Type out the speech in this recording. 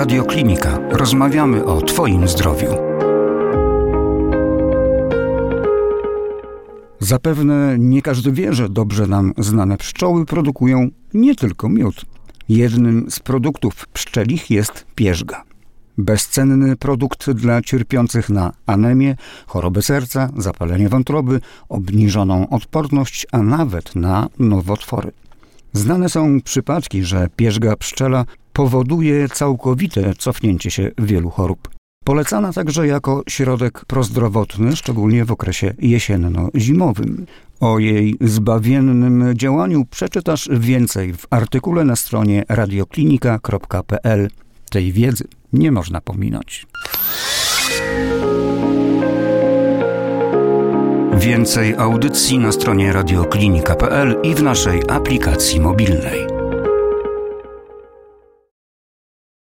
Radioklinika. Rozmawiamy o Twoim zdrowiu. Zapewne nie każdy wie, że dobrze nam znane pszczoły produkują nie tylko miód. Jednym z produktów pszczelich jest pierzga. Bezcenny produkt dla cierpiących na anemię, choroby serca, zapalenie wątroby, obniżoną odporność, a nawet na nowotwory. Znane są przypadki, że pierzga pszczela powoduje całkowite cofnięcie się wielu chorób. Polecana także jako środek prozdrowotny, szczególnie w okresie jesienno-zimowym. O jej zbawiennym działaniu przeczytasz więcej w artykule na stronie radioklinika.pl. Tej wiedzy nie można pominąć. Więcej audycji na stronie radioklinika.pl i w naszej aplikacji mobilnej.